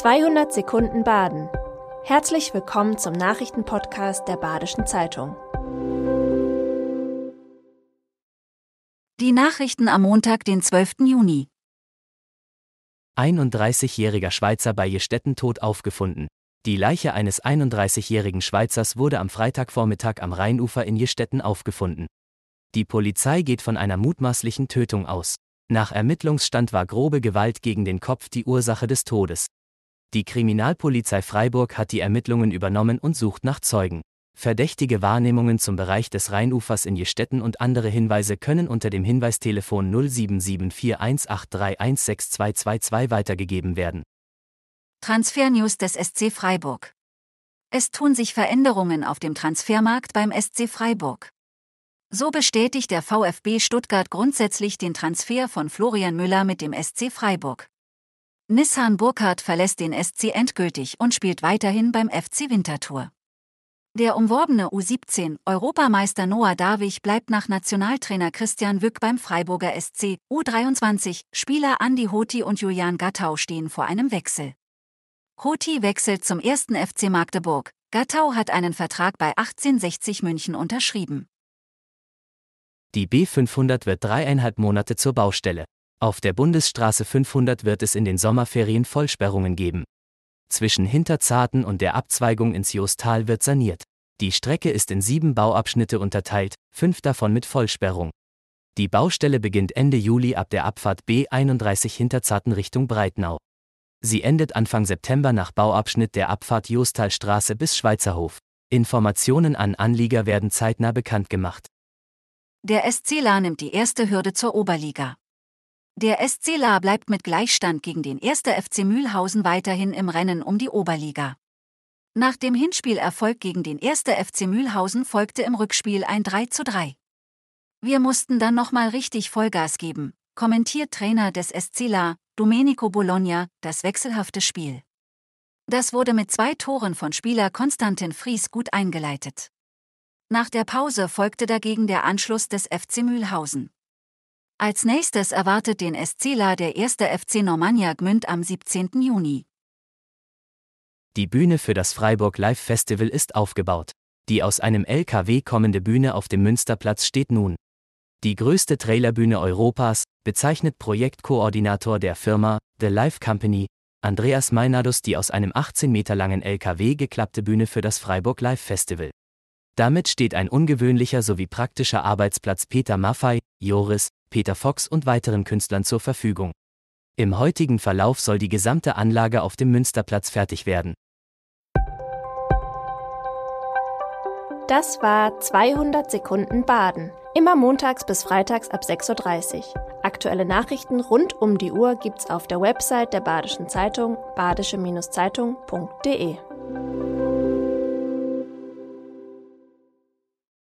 200 Sekunden Baden. Herzlich willkommen zum Nachrichtenpodcast der Badischen Zeitung. Die Nachrichten am Montag, den 12. Juni. 31-jähriger Schweizer bei Jestetten tot aufgefunden. Die Leiche eines 31-jährigen Schweizers wurde am Freitagvormittag am Rheinufer in Jestetten aufgefunden. Die Polizei geht von einer mutmaßlichen Tötung aus. Nach Ermittlungsstand war grobe Gewalt gegen den Kopf die Ursache des Todes. Die Kriminalpolizei Freiburg hat die Ermittlungen übernommen und sucht nach Zeugen. Verdächtige Wahrnehmungen zum Bereich des Rheinufers in Jestetten und andere Hinweise können unter dem Hinweistelefon 077418316222 weitergegeben werden. Transfernews des SC Freiburg. Es tun sich Veränderungen auf dem Transfermarkt beim SC Freiburg. So bestätigt der VfB Stuttgart grundsätzlich den Transfer von Florian Müller mit dem SC Freiburg. Nissan Burkhardt verlässt den SC endgültig und spielt weiterhin beim FC Winterthur. Der umworbene U17 Europameister Noah Davich bleibt nach Nationaltrainer Christian Wück beim Freiburger SC. U23 Spieler Andi Hoti und Julian Gattau stehen vor einem Wechsel. Hoti wechselt zum ersten FC Magdeburg. Gattau hat einen Vertrag bei 1860 München unterschrieben. Die B500 wird dreieinhalb Monate zur Baustelle. Auf der Bundesstraße 500 wird es in den Sommerferien Vollsperrungen geben. Zwischen Hinterzarten und der Abzweigung ins Jostal wird saniert. Die Strecke ist in sieben Bauabschnitte unterteilt, fünf davon mit Vollsperrung. Die Baustelle beginnt Ende Juli ab der Abfahrt B31 Hinterzarten Richtung Breitnau. Sie endet Anfang September nach Bauabschnitt der Abfahrt Jostalstraße bis Schweizerhof. Informationen an Anlieger werden zeitnah bekannt gemacht. Der SC La nimmt die erste Hürde zur Oberliga. Der SC La bleibt mit Gleichstand gegen den 1. FC Mühlhausen weiterhin im Rennen um die Oberliga. Nach dem Hinspielerfolg gegen den 1. FC Mühlhausen folgte im Rückspiel ein 3 zu 3. Wir mussten dann nochmal richtig Vollgas geben, kommentiert Trainer des SC La, Domenico Bologna, das wechselhafte Spiel. Das wurde mit zwei Toren von Spieler Konstantin Fries gut eingeleitet. Nach der Pause folgte dagegen der Anschluss des FC Mühlhausen. Als nächstes erwartet den SCLA der erste FC Normannia Gmünd am 17. Juni. Die Bühne für das Freiburg Live Festival ist aufgebaut. Die aus einem LKW kommende Bühne auf dem Münsterplatz steht nun. Die größte Trailerbühne Europas, bezeichnet Projektkoordinator der Firma The Live Company, Andreas Meinadus die aus einem 18 Meter langen LKW geklappte Bühne für das Freiburg Live Festival. Damit steht ein ungewöhnlicher sowie praktischer Arbeitsplatz Peter Maffei, Joris, Peter Fox und weiteren Künstlern zur Verfügung. Im heutigen Verlauf soll die gesamte Anlage auf dem Münsterplatz fertig werden. Das war 200 Sekunden Baden. Immer montags bis freitags ab 6.30 Uhr. Aktuelle Nachrichten rund um die Uhr gibt's auf der Website der Badischen Zeitung badische-zeitung.de.